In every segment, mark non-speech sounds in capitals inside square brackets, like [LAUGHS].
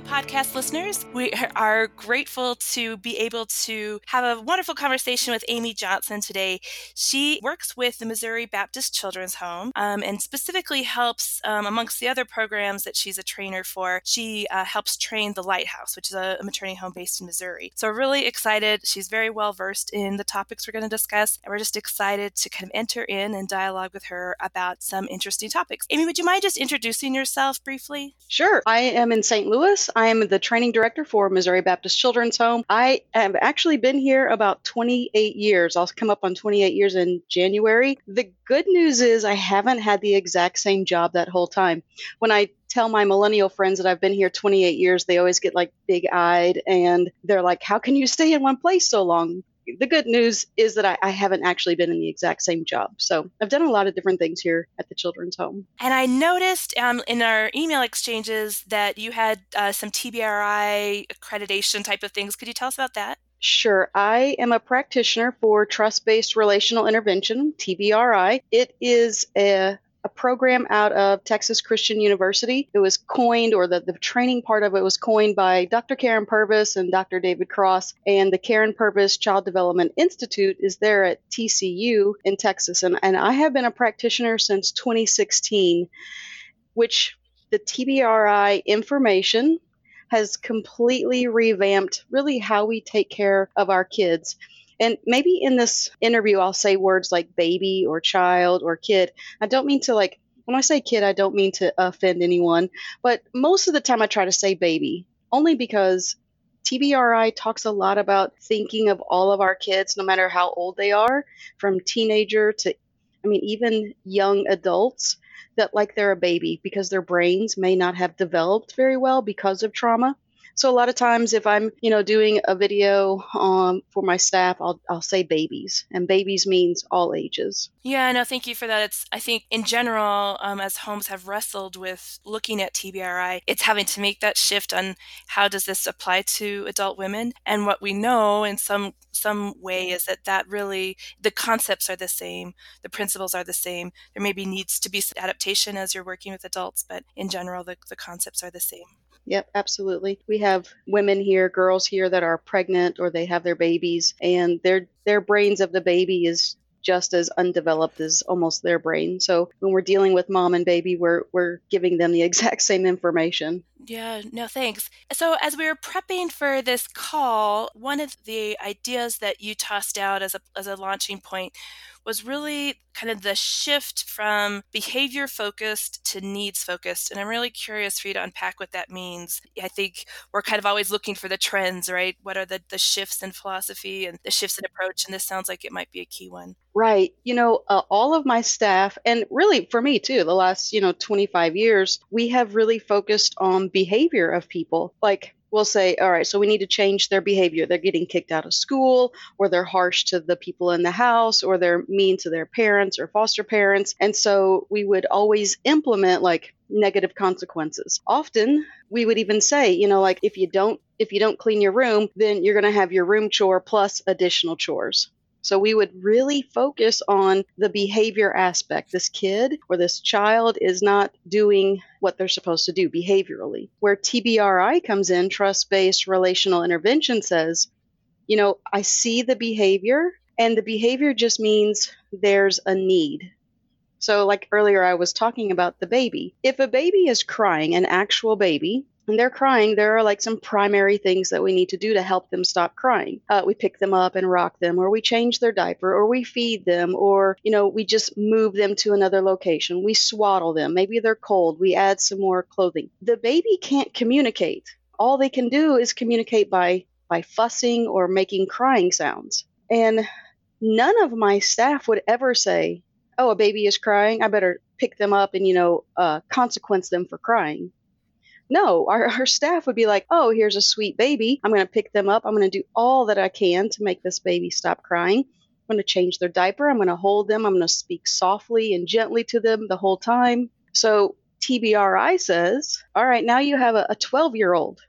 Podcast listeners. We are grateful to be able to have a wonderful conversation with Amy Johnson today. She works with the Missouri Baptist Children's Home um, and specifically helps, um, amongst the other programs that she's a trainer for, she uh, helps train the Lighthouse, which is a, a maternity home based in Missouri. So we're really excited. She's very well versed in the topics we're going to discuss, and we're just excited to kind of enter in and dialogue with her about some interesting topics. Amy, would you mind just introducing yourself briefly? Sure. I am in St. Louis. I am the training director for Missouri Baptist Children's Home. I have actually been here about 28 years. I'll come up on 28 years in January. The good news is I haven't had the exact same job that whole time. When I tell my millennial friends that I've been here 28 years, they always get like big eyed and they're like, How can you stay in one place so long? The good news is that I, I, haven't actually been in the exact same job. So I've done a lot of different things here at the children's home. And I noticed um, in our email exchanges that you had uh, some TBRI accreditation type of things. Could you tell us about that? Sure. I am a practitioner for trust based relational intervention, TBRI. It is a a program out of Texas Christian University. It was coined, or the, the training part of it was coined by Dr. Karyn Purvis and Dr. David Cross. And the Karyn Purvis Child Development Institute is there at TCU in Texas. And, and I have been a practitioner since 2016, which the TBRI information has completely revamped really how we take care of our kids. And maybe in this interview, I'll say words like baby or child or kid. I don't mean to like, when I say kid, I don't mean to offend anyone, but most of the time I try to say baby only because TBRI talks a lot about thinking of all of our kids, no matter how old they are, from teenager to, I mean, even young adults, that like they're a baby because their brains may not have developed very well because of trauma. So a lot of times, if I'm, you know, doing a video um, for my staff, I'll I'll say babies, and babies means all ages. Yeah, no, thank you for that. It's I think in general, um, as homes have wrestled with looking at TBRI, it's having to make that shift on how does this apply to adult women, and what we know in some some way is that that really the concepts are the same, the principles are the same. There maybe needs to be some adaptation as you're working with adults, but in general, the, the concepts are the same. Yep, absolutely. We have women here, girls here that are pregnant or they have their babies and their their brains of the baby is just as undeveloped as almost their brain. So when we're dealing with mom and baby, we're we're giving them the [LAUGHS] exact same information. Yeah, no thanks. So as we were prepping for this call, one of the ideas that you tossed out as a as a launching point was really kind of the shift from behavior focused to needs focused. And I'm really curious for you to unpack what that means. I think we're kind of always looking for the trends, right? What are the, the shifts in philosophy and the shifts in approach? And this sounds like it might be a key one. Right. You know, uh, all of my staff, and really for me too, the last, you know, 25 years, we have really focused on behavior of people. Like, we'll say, all right, so we need to change their behavior. They're getting kicked out of school, or they're harsh to the people in the house, or they're mean to their parents or foster parents. And so we would always implement like negative consequences. Often we would even say, you know, like if you don't if you don't clean your room, then you're going to have your room chore plus additional chores. So we would really focus on the behavior aspect. This kid or this child is not doing what they're supposed to do behaviorally. Where TBRI comes in, trust based relational intervention says, you know, I see the behavior, and the behavior just means there's a need. So, like earlier, I was talking about the baby. If a baby is crying, an actual baby, and they're crying, there are like some primary things that we need to do to help them stop crying. Uh, we pick them up and rock them, or we change their diaper, or we feed them, or, you know, we just move them to another location. We swaddle them. Maybe they're cold. We add some more clothing. The baby can't communicate. All they can do is communicate by, by fussing or making crying sounds. And none of my staff would ever say, oh, a baby is crying. I better pick them up and, you know, uh, consequence them for crying no, our, [LAUGHS] our staff would be like, oh, here's a sweet baby. I'm going to pick them up. I'm going to do all that I can to make this baby stop crying. I'm going to change their diaper. I'm going to hold them. I'm going to speak softly and gently to them the whole time. So TBRI says, all right, now you have a 12 year old.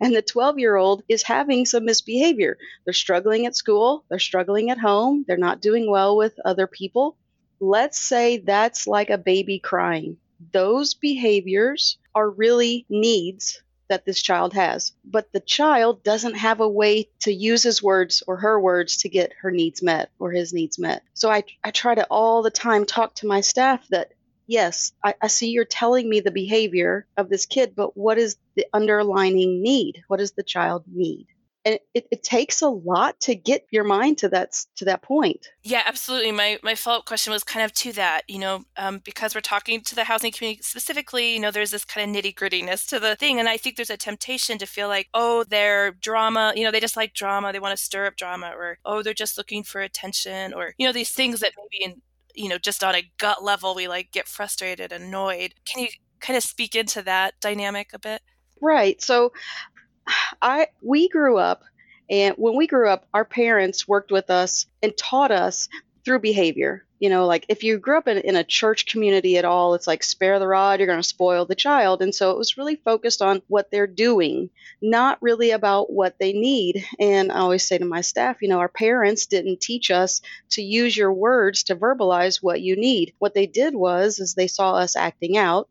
And the 12 year old is having some misbehavior. They're struggling at school, they're struggling at home, they're not doing well with other people. Let's say that's like a baby crying. Those behaviors are really needs that this child has. But the child doesn't have a way to use his words or her words to get her needs met or his needs met. So I, I try to all the time talk to my staff that, yes, I, I see you're telling me the behavior of this kid, but what is the underlining need? What does the child need? And it, it, takes a lot to get your mind to that to that point. Yeah absolutely. My my follow-up question was kind of to that you know um, because we're talking to the housing community specifically you know there's this kind of nitty-grittiness to the thing and i think there's a temptation to feel like oh they're drama you know they just like drama they want to stir up drama or oh they're just looking for attention or you know these things that maybe in you know just on a gut level we like get frustrated annoyed. Can you kind of speak into that dynamic a bit? Right so I we grew up and when we grew up our parents worked with us and taught us through behavior. You know like if you grew up in, in a church community at all it's like spare the rod you're going to spoil the child. And so it was really focused on what they're doing not really about what they need. And i always say to my staff you know our parents didn't teach us to use your words to verbalize what you need. What they did was is they saw us acting out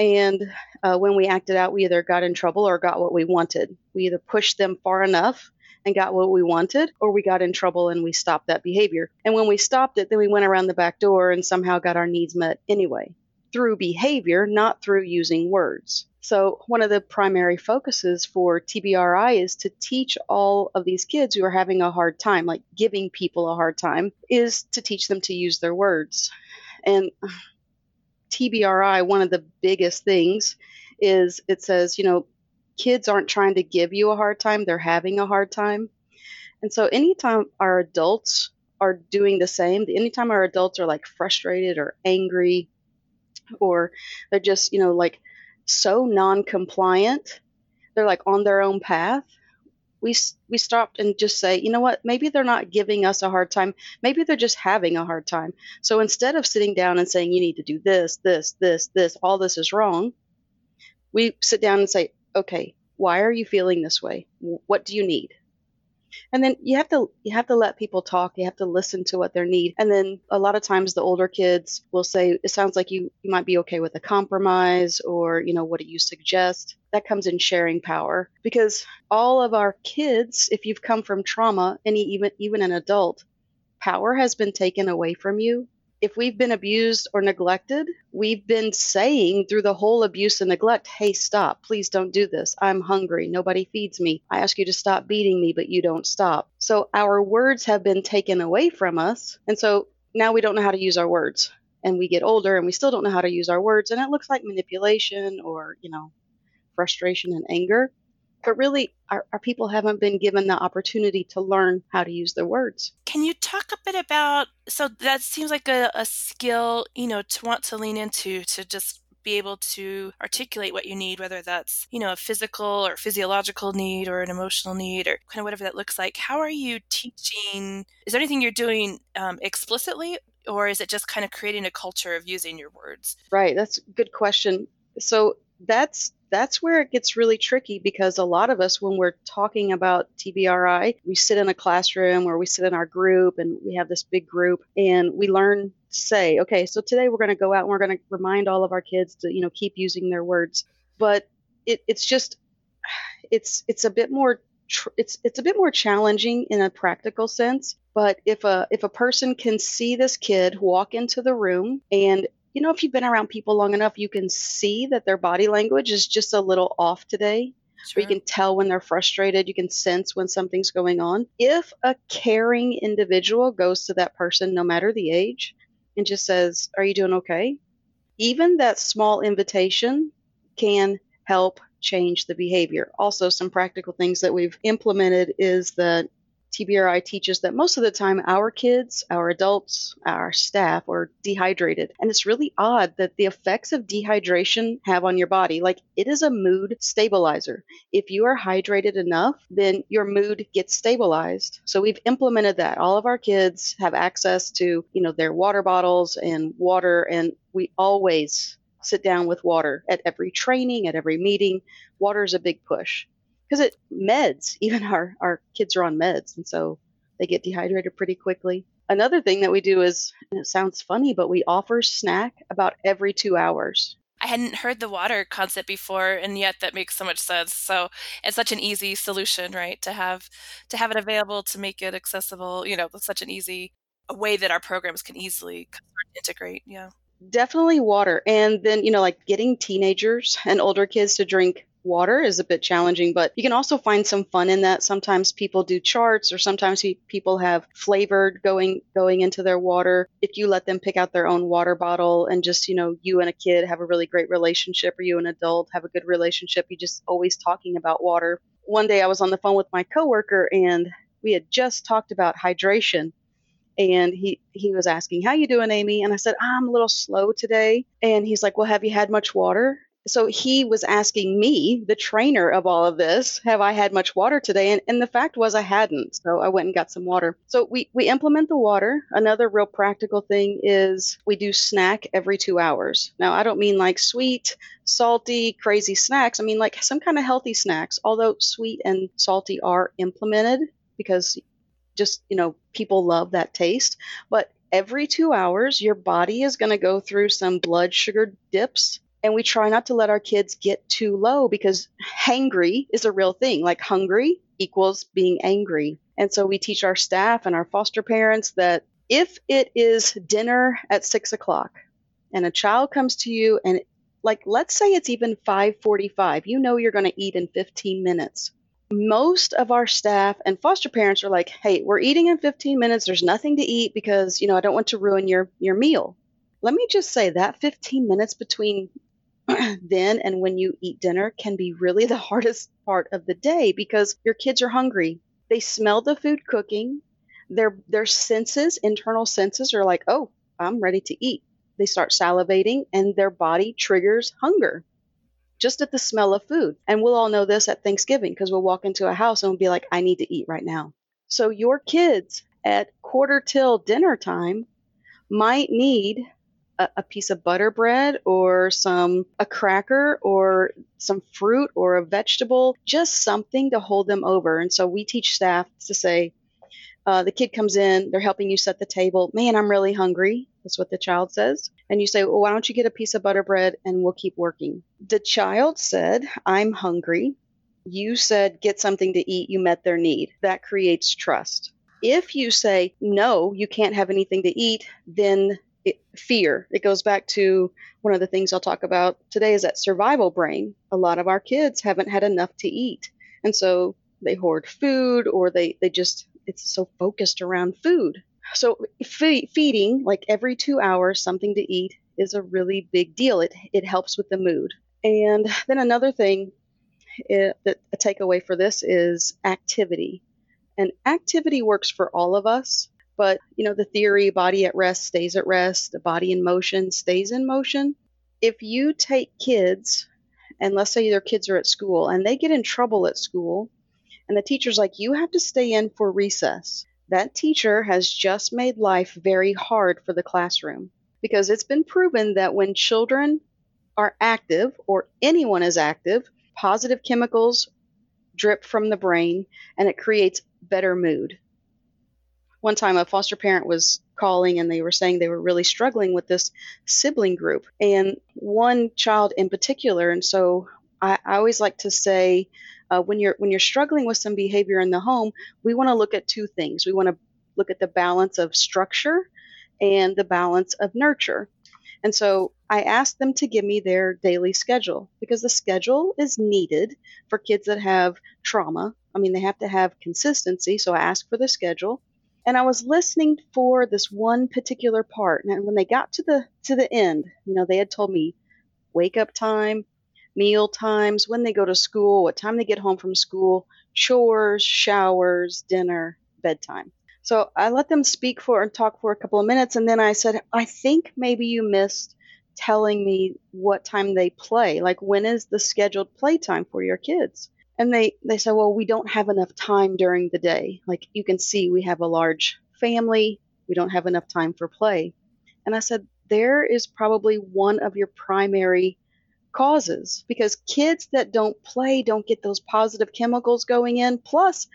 and uh, when we acted out, we either got in trouble or got what we wanted. We either pushed them far enough and got what we wanted, or we got in trouble and we stopped that behavior. And when we stopped it, then we went around the back door and somehow got our needs met anyway through behavior, not through using words. So, one of the primary focuses for TBRI is to teach all of these kids who are having a hard time, like giving people a hard time, is to teach them to use their words. And TBRI, one of the biggest things is it says, you know, kids aren't trying to give you a hard time, they're having a hard time. And so anytime our adults are doing the same, anytime our adults are like frustrated or angry or they're just, you know, like so non compliant, they're like on their own path, we we stopped and just say, you know what? Maybe they're not giving us a hard time. Maybe they're just having a hard time. So instead of sitting down and saying you need to do this, this, this, this, all this is wrong, we sit down and say, okay, why are you feeling this way? What do you need? And then you have to you have to let people talk you have to listen to what their need. And then a lot of times the older kids will say it sounds like you you might be okay with a compromise or you know what do you suggest? That comes in sharing power because all of our kids if you've come from trauma any even even an adult power has been taken away from you if we've been abused or neglected, we've been saying through the whole abuse and neglect, hey, stop, please don't do this. I'm hungry. Nobody feeds me. I ask you to stop beating me, but you don't stop. So our words have been taken away from us. And so now we don't know how to use our words. And we get older and we still don't know how to use our words. And it looks like manipulation or, you know, frustration and anger but really our, our, people haven't been given the opportunity to learn how to use their words can you talk a bit about so that seems like a, a skill you know to want to lean into to just be able to articulate what you need, whether that's, you know, a physical or physiological need or an emotional need or kind of whatever that looks like. How are you teaching? Is there anything you're doing um, explicitly or is it just kind of creating a culture of using your words? Right. That's a good question. So that's that's where it gets really tricky because a lot of us, when we're talking about TBRI, we sit in a classroom or we sit in our group and we have this big group and we learn say, okay, so today we're going to go out and we're going to remind all of our kids to, you know, keep using their words. But it, it's just, [SIGHS] it's, it's a bit more, tr- it's, it's a bit more challenging in a practical sense. But if a, if a person can see this kid walk into the room and you know, if you've been around people long enough, you can see that their body language is just a little off today. Sure. Or you can tell when they're frustrated. You can sense when something's going on. If a caring individual goes to that person, no matter the age, and just says, Are you doing okay? Even that small invitation can help change the behavior. Also, some practical things that we've implemented is that TBRI teaches that most of the time our kids, our adults, our staff are dehydrated. And it's really odd that the effects of dehydration have on your body. Like it is a mood stabilizer. If you are hydrated enough, then your mood gets stabilized. So we've implemented that. All of our kids have access to, you know, their water bottles and water and we always sit down with water at every training, at every meeting. Water is a big push because it meds [LAUGHS] even our our kids are on meds and so they get dehydrated pretty quickly another thing that we do is and it sounds funny but we offer snack about every two hours I hadn't heard the water concept before, and yet that makes so much sense. So it's such an easy solution, right? To have to have it available, to make it accessible. You know, such an easy way that our programs can easily integrate. Yeah, definitely water, and then you know, like getting teenagers and older kids to drink water is a bit challenging, but you can also find some fun in that. Sometimes people do charts or sometimes people have flavored going going into their water. If you let them pick out their own water bottle and just, you know, you and a kid have a really great relationship or you and an adult have a good relationship, you just always talking about water. One day I was on the phone with my coworker and we had just talked about hydration and he he was asking how you doing amy and i said i'm a little slow today and he's like well have you had much water so he was asking me, the trainer of all of this, have I had much water today? And, and the fact was I hadn't. So I went and got some water. So we, we implement the water. Another real practical thing is we do snack every two hours. Now, I don't mean like sweet, salty, crazy snacks. I mean like some kind of healthy snacks, although sweet and salty are implemented because just, you know, people love that taste. But every two hours, your body is going to go through some blood sugar dips and we try not to let our kids get too low because hangry is a real thing. Like hungry equals being angry. And so we teach our staff and our foster parents that if it is dinner at six o'clock and a child comes to you and like let's say it's even 545 you know you're going to eat in 15 minutes most of our staff and foster parents are like hey we're eating in 15 minutes there's nothing to eat because you know i don't want to ruin your your meal let me just say that 15 minutes between [CLEARS THROAT] then and when you eat dinner can be really the [LAUGHS] hardest part of the day because your kids are hungry. They smell the food cooking. Their their senses, internal senses are like, "Oh, I'm ready to eat." They start salivating and their body triggers hunger just at the smell of food. And we'll all know this at Thanksgiving because we'll walk into a house and we'll be like, "I need to eat right now." So your kids at quarter till dinner time might need a, a piece of butter bread or some a cracker or some fruit or a vegetable, just something to hold them over. And so we teach staff to say, uh, the kid comes in, they're helping you set the table. Man, I'm really hungry. That's what the child says. And you say, Well, why don't you get a piece of butter bread and we'll keep working? The child said, I'm hungry. You said, Get something to eat. You met their need. That creates trust. If you say, No, you can't have anything to eat, then it, fear. It goes back to one of the things I'll talk about today is that survival brain. A lot of our kids haven't had enough to eat. And so they hoard food or they, they just, it's so focused around food. So fe- feeding, like every two hours, something to eat is a really big deal. It, it helps with the mood. And then another thing it, that a takeaway for this is activity. And activity works for all of us. But, you know, the theory body at rest stays at rest, the body in motion stays in motion. If you take kids, and let's say their kids are at school and they get in trouble at school, and the teacher's like, you have to stay in for recess. That teacher has just made life very hard for the classroom because it's been proven that when children are active or anyone is active, positive chemicals drip from the brain and it creates better mood one time a foster parent was calling and they were saying they were really struggling with this sibling group and one child in particular and so i, I always like to say uh, when you're when you're struggling with some behavior in the home we want to look at two things we want to look at the balance of structure and the balance of nurture and so I asked them to give me their daily schedule because the schedule is needed for kids that have trauma. I mean, they have to have consistency. So I asked for the schedule and I was listening for this one particular part. And when they got to the to the end, you know, they had told me wake up time, meal times, when they go to school, what time they get home from school, chores, showers, dinner, bedtime. So I let them speak for and talk for a couple of minutes, and then I said, I think maybe you missed telling me what time they play. Like, when is the scheduled playtime for your kids? And they they said well we don't have enough time during the day like you can see we have a large family we don't have enough time for play and i said there is probably one of your primary causes because kids that don't play don't get those positive chemicals going in plus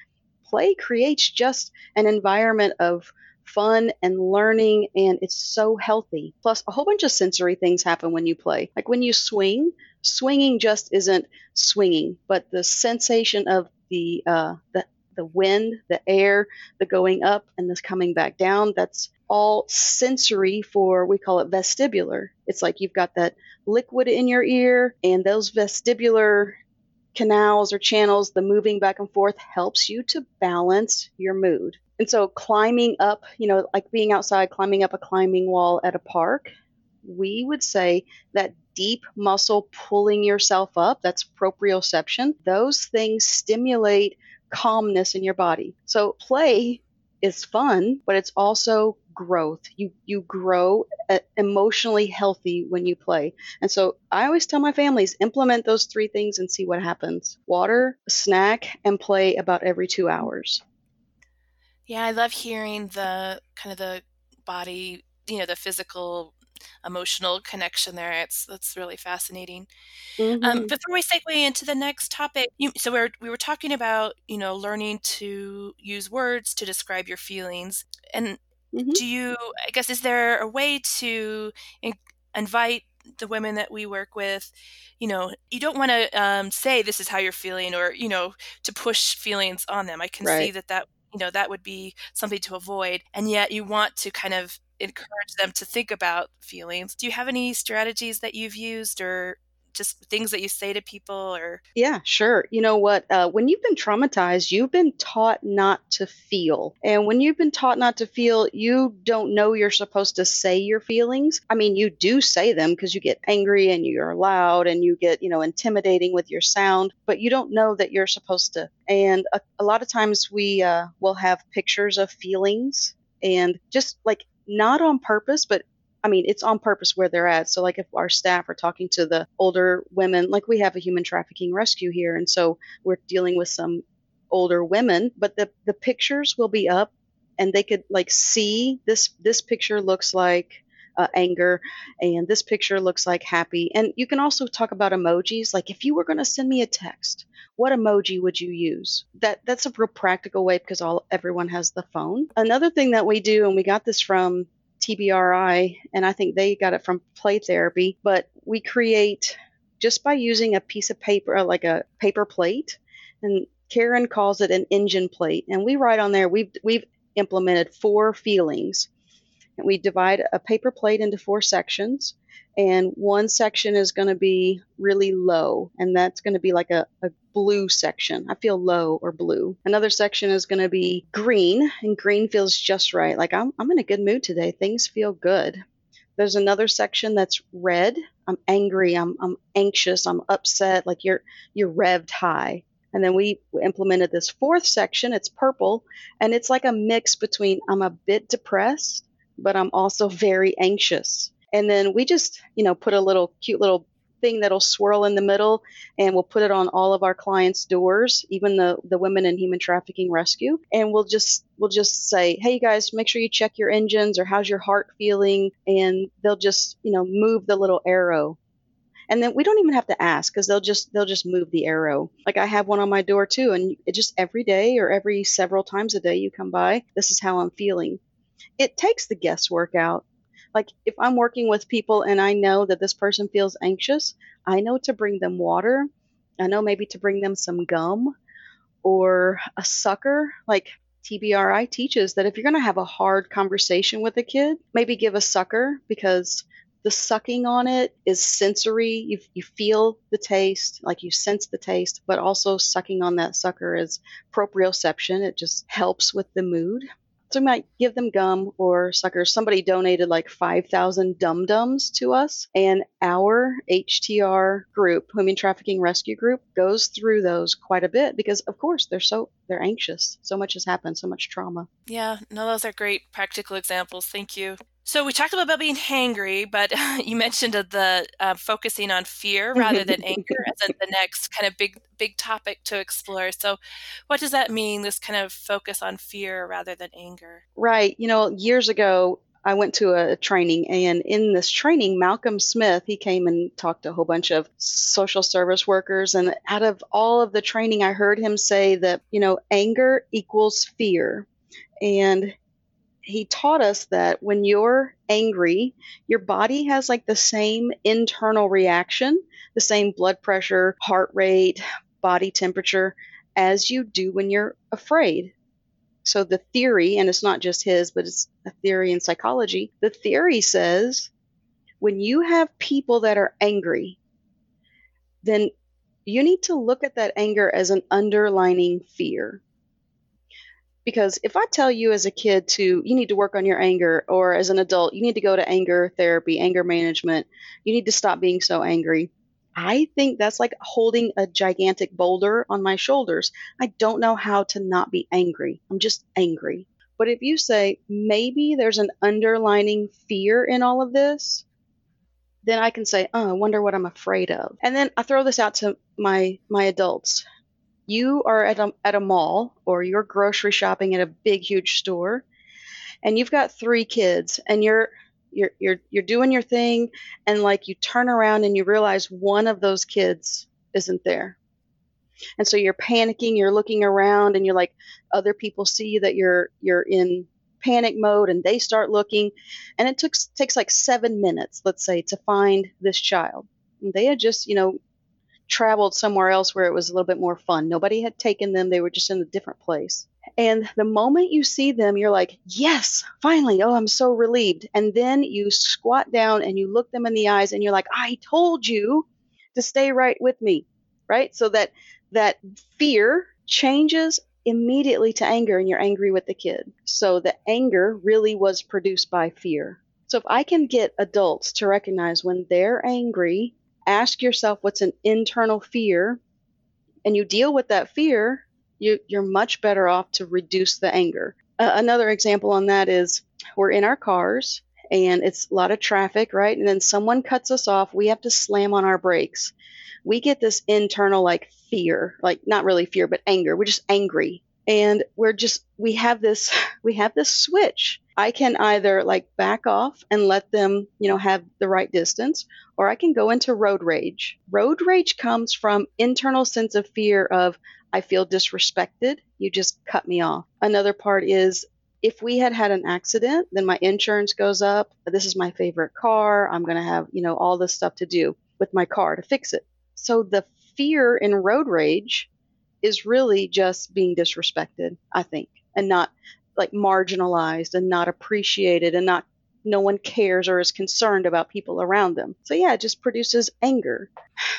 play creates just an environment of fun and learning, and it's so healthy. Plus, a whole bunch of sensory things happen when you play. Like when you swing, swinging just isn't swinging, but the sensation of the uh, the the wind, the air, the going up and this coming back down. That's all sensory for, we call it vestibular. It's like you've got that liquid in your ear, and those vestibular canals or channels, the moving back and forth helps you to balance your mood. And so, climbing up, you know, like being outside, climbing up a climbing wall at a park, we would say that deep muscle pulling yourself up, that's proprioception, those things stimulate calmness in your body. So, play is fun, but it's also growth. You you grow uh, emotionally healthy when you play. And so I always tell my families implement those three things and see what happens. Water, snack, and play about every 2 hours. Yeah, I love hearing the kind of the body, you know, the physical emotional connection there. It's that's really fascinating. Um, mm-hmm. Um, before we segue into the next topic, you, so we were, we were talking about you know learning to use words to describe your feelings, and mm-hmm. do you? I guess is there a way to in, invite the women that we work with you know you don't want to um, say this is how you're feeling or you know to push feelings on them i can right. see that that you know that would be something to avoid and yet you want to kind of encourage them to think about feelings. Do you have any strategies that you've used or just things that you say to people or? Yeah sure. You know what uh, when you've been traumatized you've been taught not to feel. And when you've been taught not to feel you don't know you're supposed to say your feelings. I mean you do say them because you get angry and you're loud and you get you know intimidating with your sound but you don't know that you're supposed to. And a, a lot of times we uh, will have pictures of feelings and just like not on purpose, but I mean, it's on purpose where they're at. So, like, if our staff are talking to the older women, like we have a human trafficking rescue here, and so we're dealing with some older women, but the the pictures will be up, and they could like see this. This picture looks like uh, anger, and this picture looks like happy. And you can also talk about emojis. Like, if you were going to send me a text, what emoji would you use? That that's a real practical way because all everyone has the phone. Another thing that we do, and we got this from TBRI, and I think they got it from play therapy, but we create just by using a piece of paper, like a paper plate, and Karyn calls it an engine plate, and we write on there we've we've implemented four feelings. And we divide a paper plate into four sections and one section is going to be really low and that's going to be like a, a, blue section. I feel low or blue. Another section is going to be green and green feels just right. Like I'm, I'm in a good mood today. Things feel good. There's another section that's red. I'm angry. I'm, I'm anxious. I'm upset. Like you're you're revved high. And then we implemented this fourth section. It's purple and it's like a mix between i'm a bit depressed but i'm also very anxious and then we just, you know, put a little cute little thing that'll swirl in the middle and we'll put it on all of our clients' doors, even the, the women in human trafficking rescue. And we'll just we'll just say, Hey you guys, make sure you check your engines or how's your heart feeling? And they'll just, you know, move the little arrow and then we don't even have to ask because they'll just they'll just move the arrow like i have one on my door too and it just every day or every several times a day you come by this is how i'm feeling it takes the guesswork out like if I'm working with people and I know that this person feels anxious, I know to bring them water. I know maybe to bring them some gum or a sucker. Like TBRI teaches that if you're going to have a hard conversation with a kid, maybe give a sucker because the sucking on it is sensory. You, you feel the taste, like you sense the taste, but also sucking on that sucker is proprioception. It just helps with the mood. So we might give them gum or suckers. Somebody donated like 5,000 dum dums to us, and our HTR group, Human Trafficking Rescue Group, goes through those quite a bit because, of course, they're so they're anxious. So much has happened, so much trauma. Yeah, no, those are great practical examples. Thank you. So we talked about being hangry, but [LAUGHS] you mentioned the uh, focusing on fear rather than [LAUGHS] anger as the next kind of big big topic to explore. So, what does that mean? This kind of focus on fear rather than anger. Right. You know, years ago, I went to a training, and in this training, Malcolm Smith he came and talked to a whole bunch of social service workers, and out of all of the training, I heard him say that you know anger equals fear, and he taught us that when you're angry, your body has like the same internal reaction, the same blood pressure, heart rate, body temperature as you do when you're afraid. So the theory, and it's not just his, but it's a theory in psychology, the theory says when you have people that are angry, then you need to look at that anger as an underlining fear. Because if I tell you as a kid to, you need to work on your anger, or as an adult, you need to go to anger therapy, anger management, you need to stop being so angry, I think that's like holding a gigantic boulder on my shoulders. I don't know how to not be angry. I'm just angry. But if you say maybe there's an underlining fear in all of this, then I can say, "Oh, I wonder what I'm afraid of." And then I throw this out to my my adults. You are at a, at a mall or you're grocery shopping at a big huge store and you've got 3 kids and you're you're you're you're doing your thing and like you turn around and you realize one of those kids isn't there. And so you're panicking you're looking around and you're like other people see that you're you're in panic mode and they start looking and it took takes like 7 minutes let's say to find this child. And they had just you know traveled somewhere else where it was a little bit more fun nobody had taken them they were just in a different place and the moment you see them, you're like, yes, finally. Oh, I'm so relieved. And then you squat down and you look them in the eyes and you're like, I told you to stay right with me. Right. So that that fear changes immediately to anger and you're angry with the kid. So the anger really was produced by fear. So if I can get adults to recognize when they're angry, ask yourself what's an internal fear and you deal with that fear you, you're much better off to reduce the anger. Uh, another example on that is we're in our cars and it's a lot of traffic, right? And then someone cuts us off. We have to slam on our brakes. We get this internal like fear, like not really fear, but anger. We're just angry. And we're just, we have this, [LAUGHS] we have this switch. I can either like back off and let them, you know, have the right distance, or I can go into road rage. Road rage comes from internal sense of fear of I feel disrespected. You just cut me off. Another part is if we had had an accident, then my insurance goes up. This is my favorite car. I'm going to have, you know, all this stuff to do with my car to fix it. So the fear in road rage is really just being disrespected, I think, and not like marginalized and not appreciated and not no one cares or is concerned about people around them. So yeah, it just produces anger.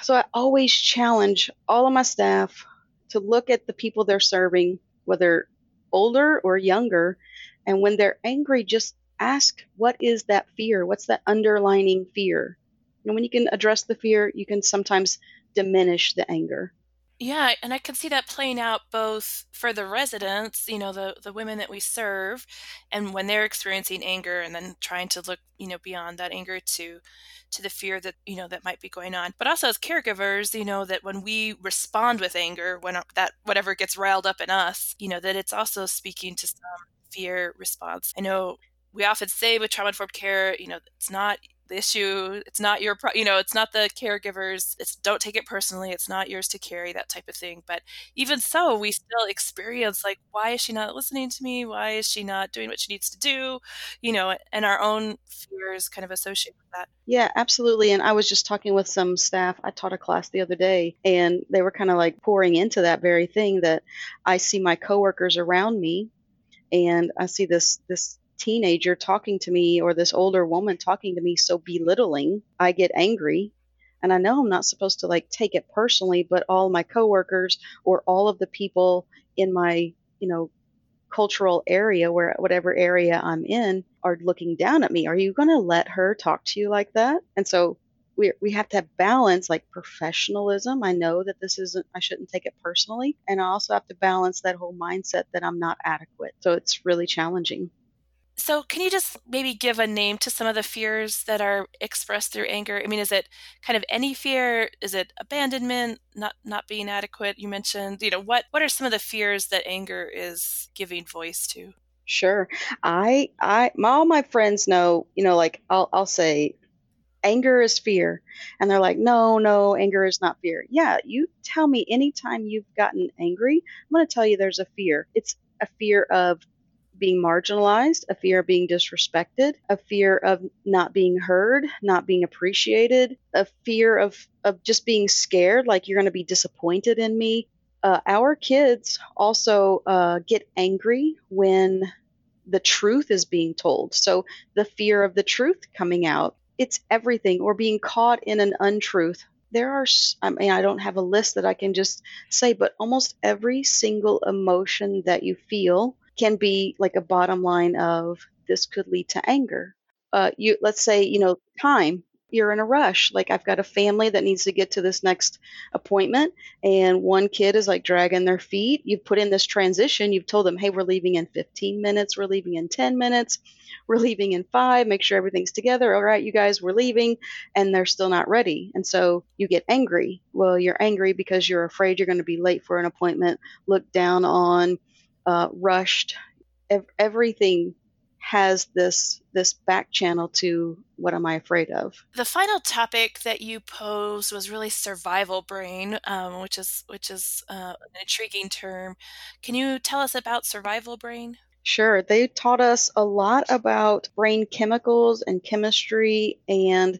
So I always challenge all of my staff, to look at the people they're serving, whether older or younger, and when they're angry, just ask what is that fear? What's that underlining fear? And when you can address the fear, you can sometimes diminish the anger. Yeah, and I can see that playing out both for the residents, you know, the the women that we serve, and when they're experiencing anger, and then trying to look, you know, beyond that anger to to the fear that you know that might be going on. But also as caregivers you know that when we respond with anger when uh, that whatever gets riled up in us you know that it's also speaking to some fear response. I know we often say with trauma informed care you know it's not the issue it's not your pro- you know it's not the caregivers it's don't take it personally it's not yours to carry that type of thing but even so we still experience like why is she not listening to me? Why is she not doing what she needs to do? You know and our own fears kind of associated with that. Yeah absolutely and i was just talking with some staff i taught a class the other day and they were kind of like pouring into that very thing that i see my coworkers around me and i see this this teenager talking to me or this older woman talking to me so belittling, I get angry. And I know I'm not supposed to like take it personally, but all my coworkers or all of the people in my, you know, cultural area where whatever area I'm in are looking down at me. Are you going to let her talk to you like that? And so we we have to have balance like professionalism. I know that this isn't I shouldn't take it personally, and I also have to balance that whole mindset that I'm not adequate. So it's really challenging. So, can you just maybe give a name to some of the fears that are expressed through anger? I mean, is it kind of any fear? Is it abandonment, not not being adequate? You mentioned, you know, what what are some of the fears that anger is giving voice to? Sure. I I my, all my friends know, you know, like I'll I'll say anger is fear. And they're like, "No, no, anger is not fear." Yeah, you tell me anytime you've gotten angry, I'm going to tell you there's a fear. It's a fear of being marginalized, a fear of being disrespected, a fear of not being heard, not being appreciated, a fear of, of just being scared, like you're going to be disappointed in me. Uh, our kids also uh, get angry when the truth is being told. So the fear of the truth coming out, it's everything, or being caught in an untruth. There are, I mean, I don't have a list that I can just say, but almost every single emotion that you feel can be like a bottom line of this could lead to anger. Uh, you let's say you know time you're in a rush. Like I've got a family that needs to get to this next appointment and one kid is like dragging their feet. You've put in this transition. You've told them, "Hey, we're leaving in 15 minutes. We're leaving in 10 minutes. We're leaving in 5. Make sure everything's together. All right, you guys, we're leaving." And they're still not ready. And so you get angry. Well, you're angry because you're afraid you're going to be late for an appointment, looked down on, uh, rushed. Ev- everything has this this back channel to what am I afraid of. The final topic that you posed was really survival brain, um, which is which is uh, an intriguing term. Can you tell us about survival brain? Sure. They taught us a lot about brain chemicals and chemistry and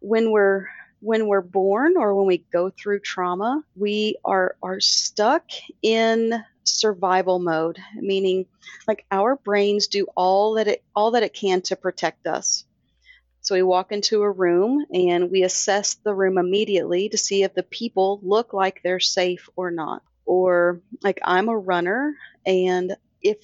when we're when we're born or when we go through trauma, we are are stuck in survival mode, meaning like our brains do all that it all that it can to protect us. So we walk into a room and we assess the room immediately to see if the people look like they're safe or not. Or like I'm a runner and if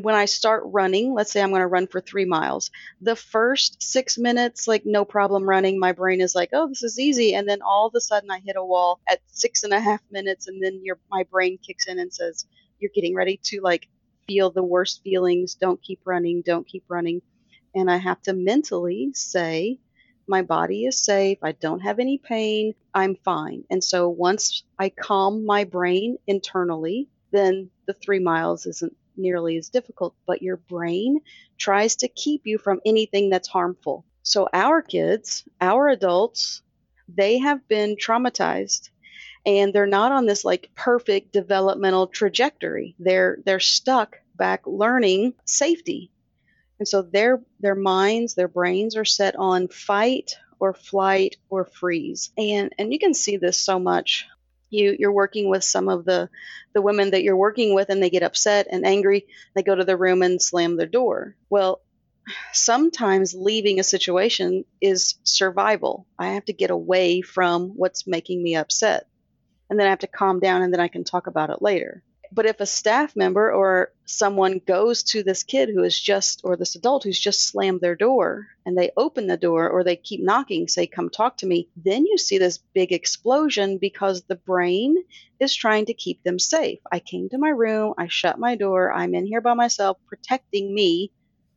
when I start running, let's say I'm going to run for three miles, the first six minutes, like no problem running, my brain is like, oh, this is easy. And then all of a sudden I hit a wall at six and a half minutes. And then your, my brain kicks in and says, you're getting ready to like feel the worst feelings. Don't keep running. Don't keep running. And I have to mentally say, my body is safe. I don't have any pain. I'm fine. And so once I calm my brain internally, then the three miles isn't nearly as difficult, but your brain tries to keep you from anything that's harmful. So, our kids, our adults, they have been traumatized and they're not on this like perfect developmental trajectory. They're they're stuck back learning safety. And so their their minds, their brains are set on fight or flight or freeze. And and you can see this so much you you're working with some of the the women that you're working with and they get upset and angry they go to the room and slam their door. Well sometimes leaving a situation is survival. I have to get away from what's making me upset. And then i have to calm down and then i can talk about it later but if a staff member or someone goes to this kid who is just, or this adult who's just slammed their door and they open the door or they keep knocking, say, come talk to me, then you see this big explosion because the brain is trying to keep them safe. I came to my room, I shut my door, I'm in here by myself, protecting me.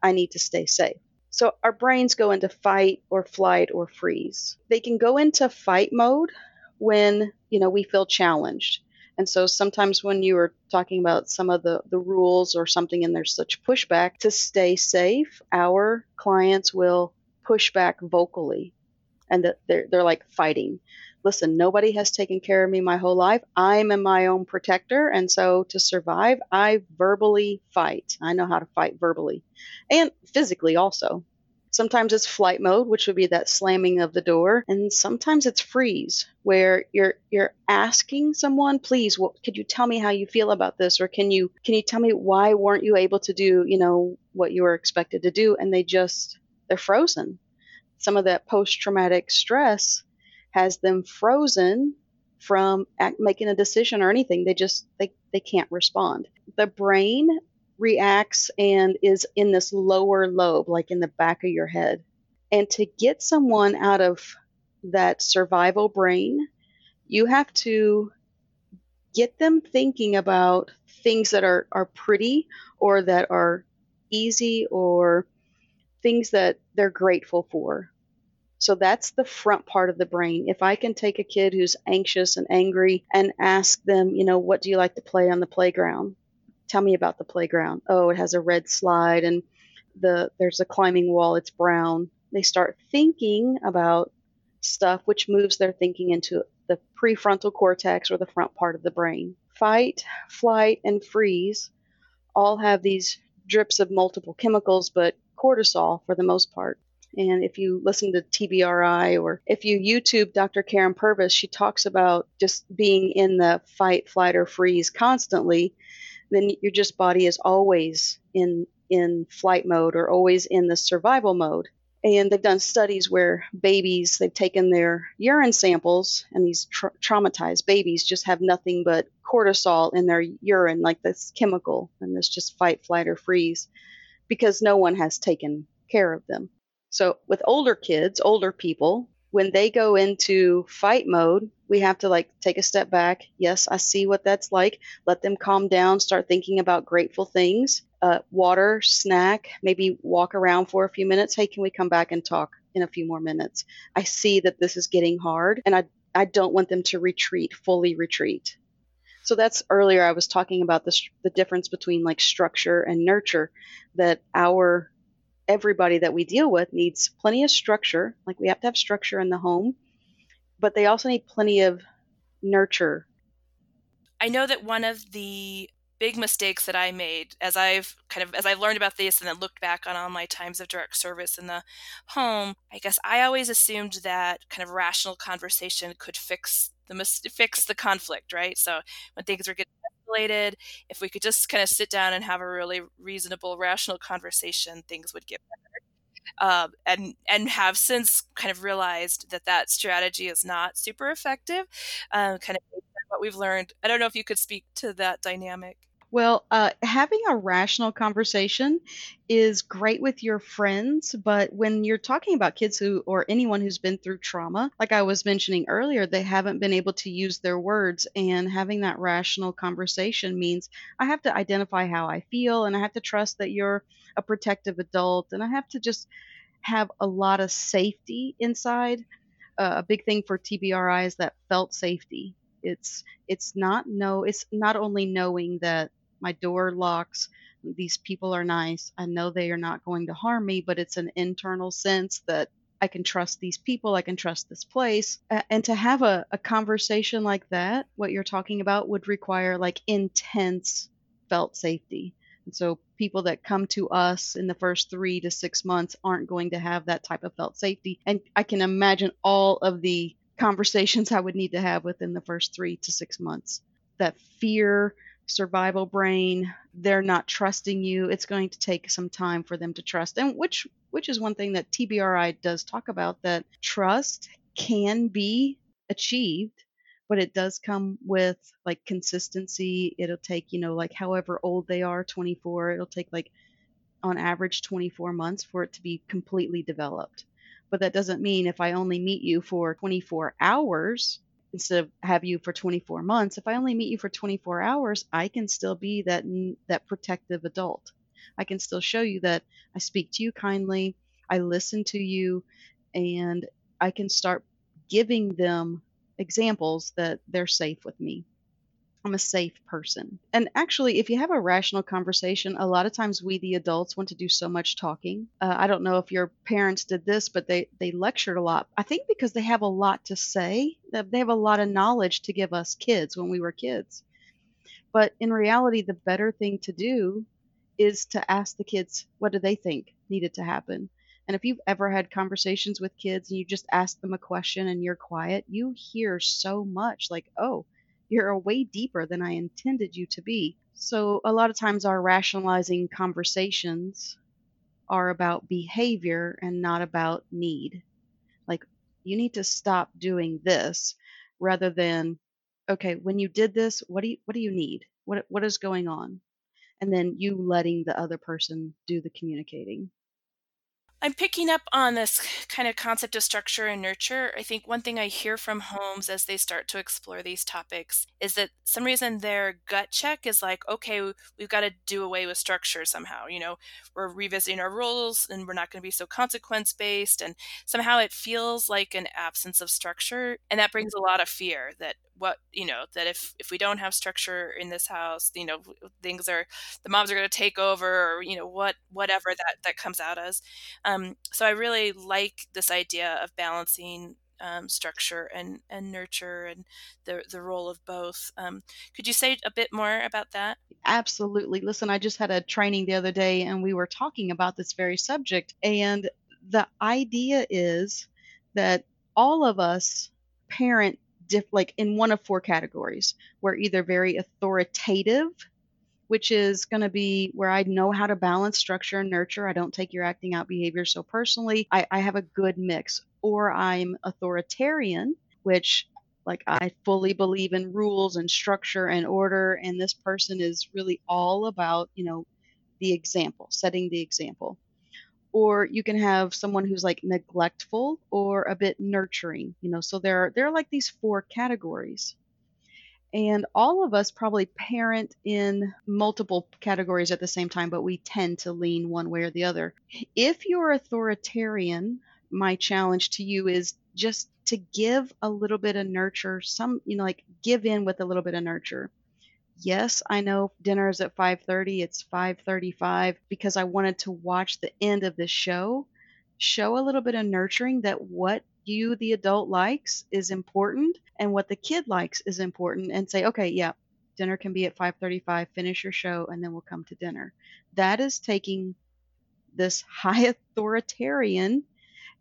I need to stay safe. So our brains go into fight or flight or freeze. They can go into fight mode when, you know, we feel challenged and so sometimes when you are talking about some of the, the rules or something and there's such pushback, to stay safe, our clients will push back vocally and they're, they're like fighting. Listen, nobody has taken care of me my whole life. I'm in my own protector. And so to survive, I verbally fight. I know how to fight verbally and physically also. Sometimes it's flight mode, which would be that slamming of the door, and sometimes it's freeze, where you're you're asking someone, "Please, what could you tell me how you feel about this, or can you can you tell me why weren't you able to do you know what you were expected to do?" And they just they're frozen. Some of that post traumatic stress has them frozen from act, making a decision or anything. They just they they can't respond. The brain reacts and is in this lower lobe, like in the back of your head. And to get someone out of that survival brain, you have to get them thinking about things that are, are pretty or that are easy or things that they're grateful for. So that's the front part of the brain. If I can take a kid who's anxious and angry and ask them, you know, what do you like to play on the playground? Tell me about the playground. Oh, it has a red slide and the there's a climbing wall, it's brown. They start thinking about stuff which moves their thinking into the prefrontal cortex or the front part of the brain. Fight, flight, and freeze all have these drips of multiple chemicals, but cortisol for the most part. And if you listen to TBRI or if you YouTube Dr. Karyn Purvis, she talks about just being in the fight, flight, or freeze constantly. Then your just body is always in in flight mode or always in the survival mode. And they've done studies where babies, they've taken their urine samples, and these tra- traumatized babies just have nothing but cortisol in their urine, like this chemical, and this just fight, flight, or freeze, because no one has taken care of them. So with older kids, older people, when they go into fight mode, we have to like take a step back. Yes, I see what that's like. Let them calm down, start thinking about grateful things. Uh, water, snack, maybe walk around for a few minutes. Hey, can we come back and talk in a few more minutes? I see that this is getting hard and I, I don't want them to retreat, fully retreat. So that's earlier I was talking about the, the difference between like structure and nurture, that our everybody that we deal with needs plenty of structure. Like we have to have structure in the home, but they also need plenty of nurture. I know that one of the big mistakes that I made as I've kind of as I've learned about this and then looked back on all my times of direct service in the home, I guess I always assumed that kind of rational conversation could fix the fix the conflict, right? So when things were getting escalated, if we could just kind of sit down and have a really reasonable, rational conversation, things would get better. Um, and and have since kind of realized that that strategy is not super effective. Um, kind of what we've learned. I don't know if you could speak to that dynamic. Well, uh, having a rational conversation is great with your friends, but when you're talking about kids who, or anyone who's been through trauma, like I was mentioning earlier, they haven't been able to use their words. And having that rational conversation means I have to identify how I feel and I have to trust that you're a protective adult and I have to just have a lot of safety inside. Uh, a big thing for TBRI is that felt safety. It's it's not no it's not only knowing that my door locks. These people are nice. I know they are not going to harm me, but it's an internal sense that I can trust these people, I can trust this place. Uh, and to have a, a conversation like that, what you're talking about would require like intense felt safety. And so people that come to us in the first three to six months aren't going to have that type of felt safety. And I can imagine all of the conversations [LAUGHS] I would need to have within the first three to six months. That fear, survival brain they're not trusting you it's going to take some time for them to trust. And which which is one thing that TBRI does talk about that trust can be achieved but it does come with like consistency. It'll take you know like however old they are 24 it'll take like on average 24 months for it to be completely developed. But that doesn't mean if i only meet you for 24 hours instead of have you for 24 months if i only meet you for 24 hours i can still be that that protective adult. I can still show you that i speak to you kindly i listen to you and i can start giving them examples that they're safe with me I'm a safe person. And actually, if you have a rational conversation, a lot of times we, the adults, want to do so much talking. Uh, I don't know if your parents did this, but they, they lectured a lot. I think because they have a lot to say, they have a lot of knowledge to give us kids when we were kids. But in reality, the better thing to do is to ask the kids what do they think needed to happen. And if you've ever had conversations with kids and you just ask them a question and you're quiet, you hear so much like, oh, you're way deeper than I intended you to be. So, a lot of times, our rationalizing conversations are about behavior and not about need. Like, you need to stop doing this rather than, okay, when you did this, what do you, what do you need? What, what is going on? And then you letting the other person do the communicating. I'm picking up on this kind of concept of structure and nurture. I think one thing I hear from homes as they start to explore these topics is that some reason their gut check is like, okay, we've got to do away with structure somehow. You know, we're revisiting our rules and we're not going to be so consequence based. And somehow it feels like an absence of structure. And that brings a lot of fear that what you know that if if we don't have structure in this house you know things are the moms are going to take over or you know what whatever that that comes out as um, so i really like this idea of balancing um, structure and, and nurture and the, the role of both. Um, could you say a bit more about that? Absolutely. Listen, I just had a training the other day and we were talking about this very subject. And the idea is that all of us parent diff- like in one of four categories. We're either very authoritative which is going to be where I know how to balance structure and nurture. I don't take your acting out behavior so personally. I, I have a good mix. Or I'm authoritarian, which like I fully believe in rules and structure and order. And this person is really all about, you know, the example, setting the example. Or you can have someone who's like neglectful or a bit nurturing, you know. So there are there are like these four categories. And all of us probably parent in multiple categories at the same time, but we tend to lean one way or the other. If you're authoritarian, my challenge to you is just to give a little bit of nurture, some, you know, like give in with a little bit of nurture. Yes, I know dinner is at 5:30, it's 5:35 because I wanted to watch the end of the show. Show a little bit of nurturing that what you the adult likes is important and what the kid likes is important and say okay yeah dinner can be at 5:35 finish your show and then we'll come to dinner that is taking this [LAUGHS] high authoritarian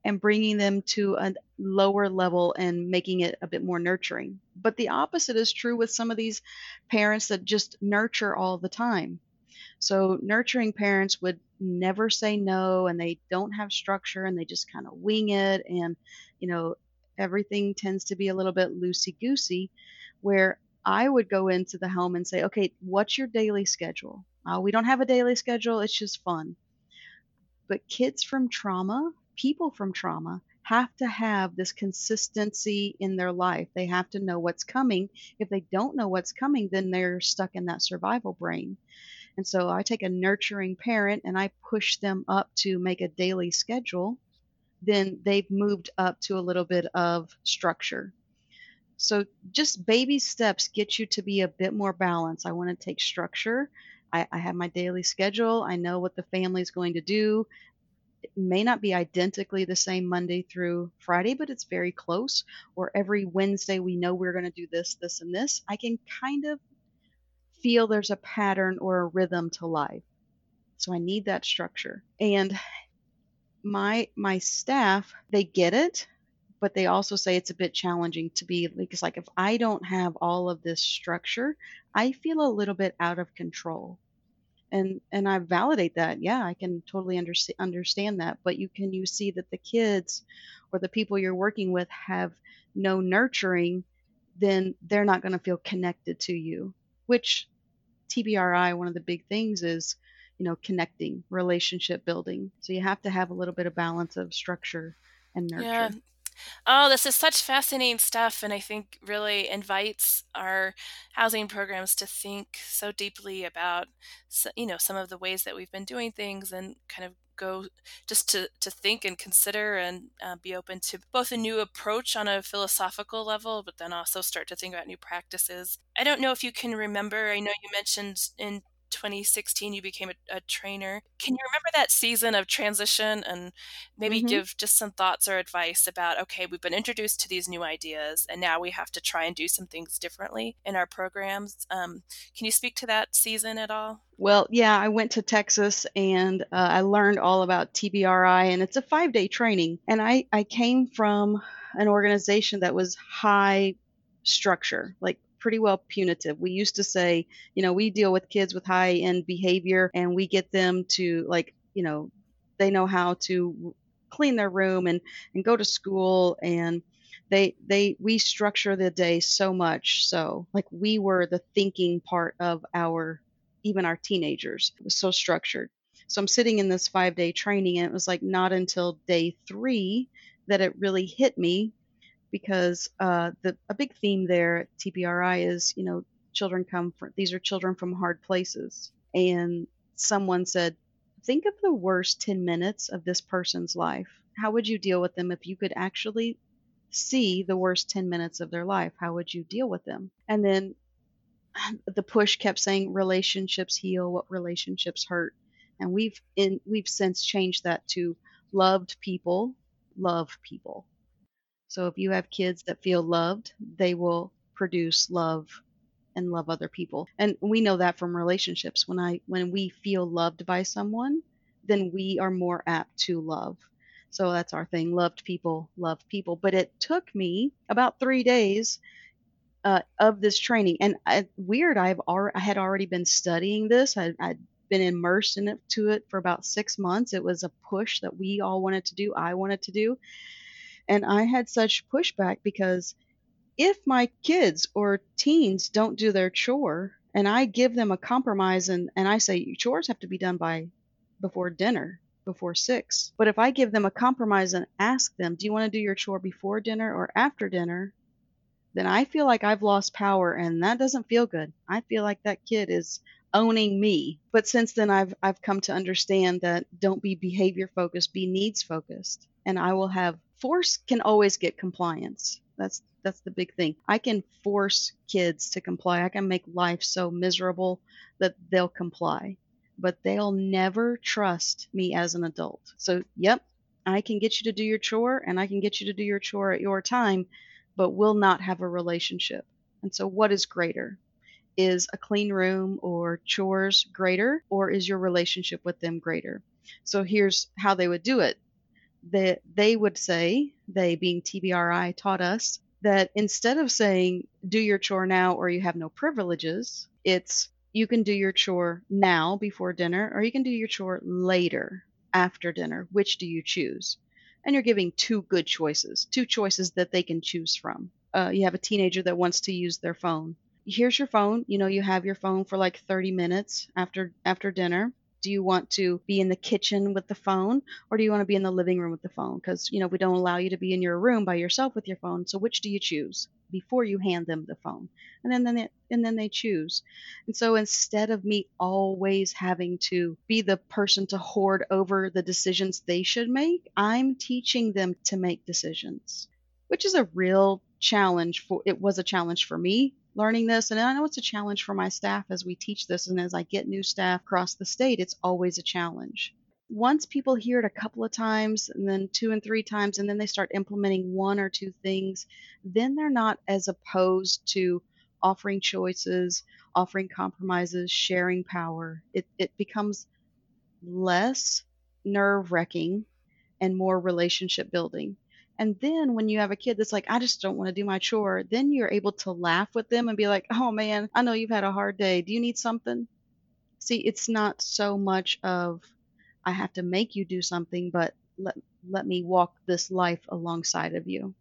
and bringing them to a lower level and making it a bit more nurturing but the opposite is true with some of these parents that just nurture all the time so nurturing parents would never say no and they don't have structure and they just kind of wing it and you know everything tends to be a little bit loosey goosey where I would go into the home and say, okay, what's your daily schedule? Uh, we don't have a daily schedule, it's just fun. But kids from trauma, people from trauma, have to have this consistency in their life. They have to know what's coming. If they don't know what's coming, then they're stuck in that survival brain. And so I take a nurturing parent and I push them up to make a daily schedule. Then they've moved up to a little bit of structure. So just baby steps get you to be a bit more balanced. I want to take structure. I, I have my daily schedule. I know what the family is going to do. It may not be identically the same Monday through Friday, but it's very close. Or every Wednesday, we know we're going to do this, this, and this. I can kind of feel there's a pattern or a rhythm to life. So I need that structure. And my my staff, they get it, but they also say it's a bit challenging to be because like if I don't have all of this structure, I feel a little bit out of control. And and I validate that. Yeah, I can totally under, understand that, but you can you see that the kids or the people you're working with have no nurturing, then they're not going to feel connected to you which TBRI, one of the big things is, you know, connecting, relationship building. So you have to have a little bit of balance of structure and nurture. Yeah. Oh, this is such fascinating stuff, and I think really invites our housing programs to think so deeply about, you know, some of the ways that we've been doing things, and kind of go just to, to think and consider and uh, be open to both a new approach on a philosophical level, but then also start to think about new practices. I don't know if you can remember, I know you mentioned in 2016 you became a, a, trainer. Can you remember that season of transition and maybe mm-hmm. give just some thoughts or advice about okay, we've been introduced to these new ideas and now we have to try and do some things differently in our programs. Um, can you speak to that season at all? Well, yeah, I went to Texas and uh, I learned all about TBRI, and it's a five day training. And I, I came from an organization that was high structure, like pretty well punitive. We used to say, you know, we deal with kids with high end behavior and we get them to like, you know, they know how to clean their room and and go to school and they they we structure the day so much. So like we were the thinking part of our even our teenagers. It was so structured. So i'm sitting in this five day training and it was like not until day three that it really hit me because uh, the a big theme there at TBRI is you know children come from these are children from hard places, and someone said, think of the worst 10 minutes of this person's life. How would you deal with them if you could actually see the worst 10 minutes of their life? How would you deal with them? And then [SIGHS] the push kept saying relationships heal what relationships hurt and we've in we've since changed that to loved people love people So if you have kids that feel loved, they will produce love and love other people. And we know that from relationships. When I when we feel loved by someone, then we are more apt to love. So that's our thing. Loved people, love people. But it took me about three days uh, of this training. And I, weird, I've al- I had already been studying this. I, I'd been immersed in it it for about six months. It was a push that we all wanted to do. I wanted to do, and I had such pushback because if my kids or teens don't do their chore and I give them a compromise and, and I say chores have to be done by before dinner, before six. But if I give them a compromise and ask them, do you want to do your chore before dinner or after dinner? Then I feel like I've lost power and that doesn't feel good. I feel like that kid is owning me. But since then I've I've come to understand that don't be behavior focused, be needs focused. And I will have force can always get compliance. That's that's the big thing. I can force kids to comply. I can make life so miserable that they'll comply, but they'll never trust me as an adult. So, yep, I can get you to do your chore and I can get you to do your chore at your time, but we'll not have a relationship. And so, what is greater? Is a clean room or chores greater, or is your relationship with them greater? So, here's how they would do it. That they would say, they being TBRI taught us, that instead of saying, do your chore now or you have no privileges, it's you can do your chore now before dinner or you can do your chore later after dinner. Which do you choose? And you're giving two good choices, two choices that they can choose from. Uh, you have a teenager that wants to use their phone. Here's your phone. You know, you have your phone for like 30 minutes after after dinner do you want to be in the kitchen with the phone or do you want to be in the living room with the phone? Because you know we don't allow you to be in your room by yourself with your phone so which do you choose before you hand them the phone? And then, then they, and then they choose. And so instead of me always having to be the person to hoard over the decisions they should make i'm teaching them to make decisions which is a real challenge for it was a challenge for me learning this. And I know it's a challenge for my staff as we teach this. And as I get new staff across the state, it's always a challenge. Once people hear it a couple of times and then two and three times, and then they start implementing one or two things, then they're not as opposed to offering choices, offering compromises, sharing power. It, it becomes less nerve wracking and more relationship building. And then when you have a kid that's like, I just don't want to do my chore, then you're able to laugh with them and be like, oh man, I know you've had a hard day. Do you need something? See, it's not so much of, I have to make you do something, but let, let me walk this life alongside of you.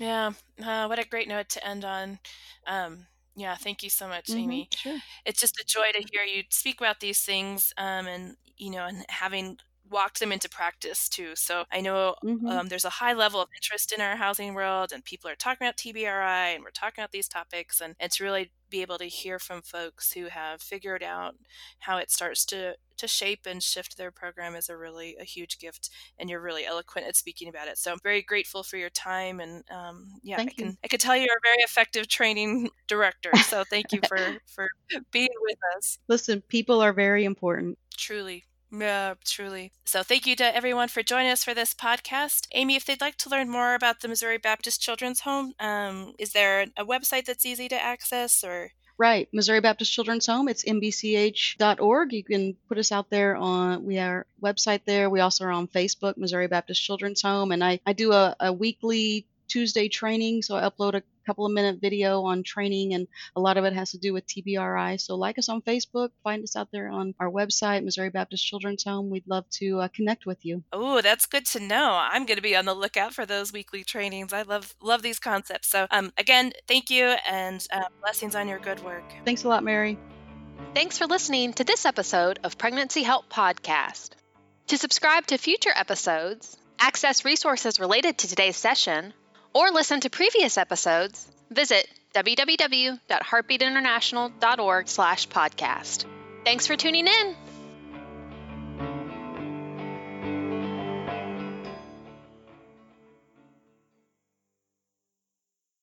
Yeah, uh, what a great note to end on. Um, yeah, thank you so much, mm-hmm, Amy. Sure. It's just a joy to hear you speak about these things um, and, you know, and having walked them into practice too. So I know mm-hmm. um, there's a high level of interest in our housing world, and people are talking about TBRI, and we're talking about these topics, and, it's really be able to hear from folks who have figured out how it starts to to shape and shift their program is a really a huge gift and you're really eloquent at speaking about it so i'm very grateful for your time and um, yeah thank i can you. i could tell you're a very effective training [LAUGHS] director so thank you for [LAUGHS] for being with us listen people are very important truly yeah, truly. So, thank you to everyone for joining us for this podcast. Amy, if they'd like to learn more about the Missouri Baptist Children's Home, um, is there a website that's easy to access or? Right, Missouri Baptist Children's Home. It's mbch.org. You can put us out there on we are website there. We also are on Facebook, Missouri Baptist Children's Home, and I I do a, a weekly Tuesday training, so I upload a couple of minute video on training, and a lot of it has to do with TBRI. So like us on Facebook, find us out there on our website, Missouri Baptist Children's Home. We'd love to uh, connect with you. Oh, that's good to know. I'm going to be on the lookout for those weekly trainings. I love love these concepts. So um, again, thank you, and uh, blessings on your good work. Thanks a lot, Mary. Thanks for listening to this episode of Pregnancy Help Podcast. To subscribe to future episodes, access resources related to today's session, or listen to previous episodes, visit www.heartbeatinternational.org/podcast. Thanks for tuning in.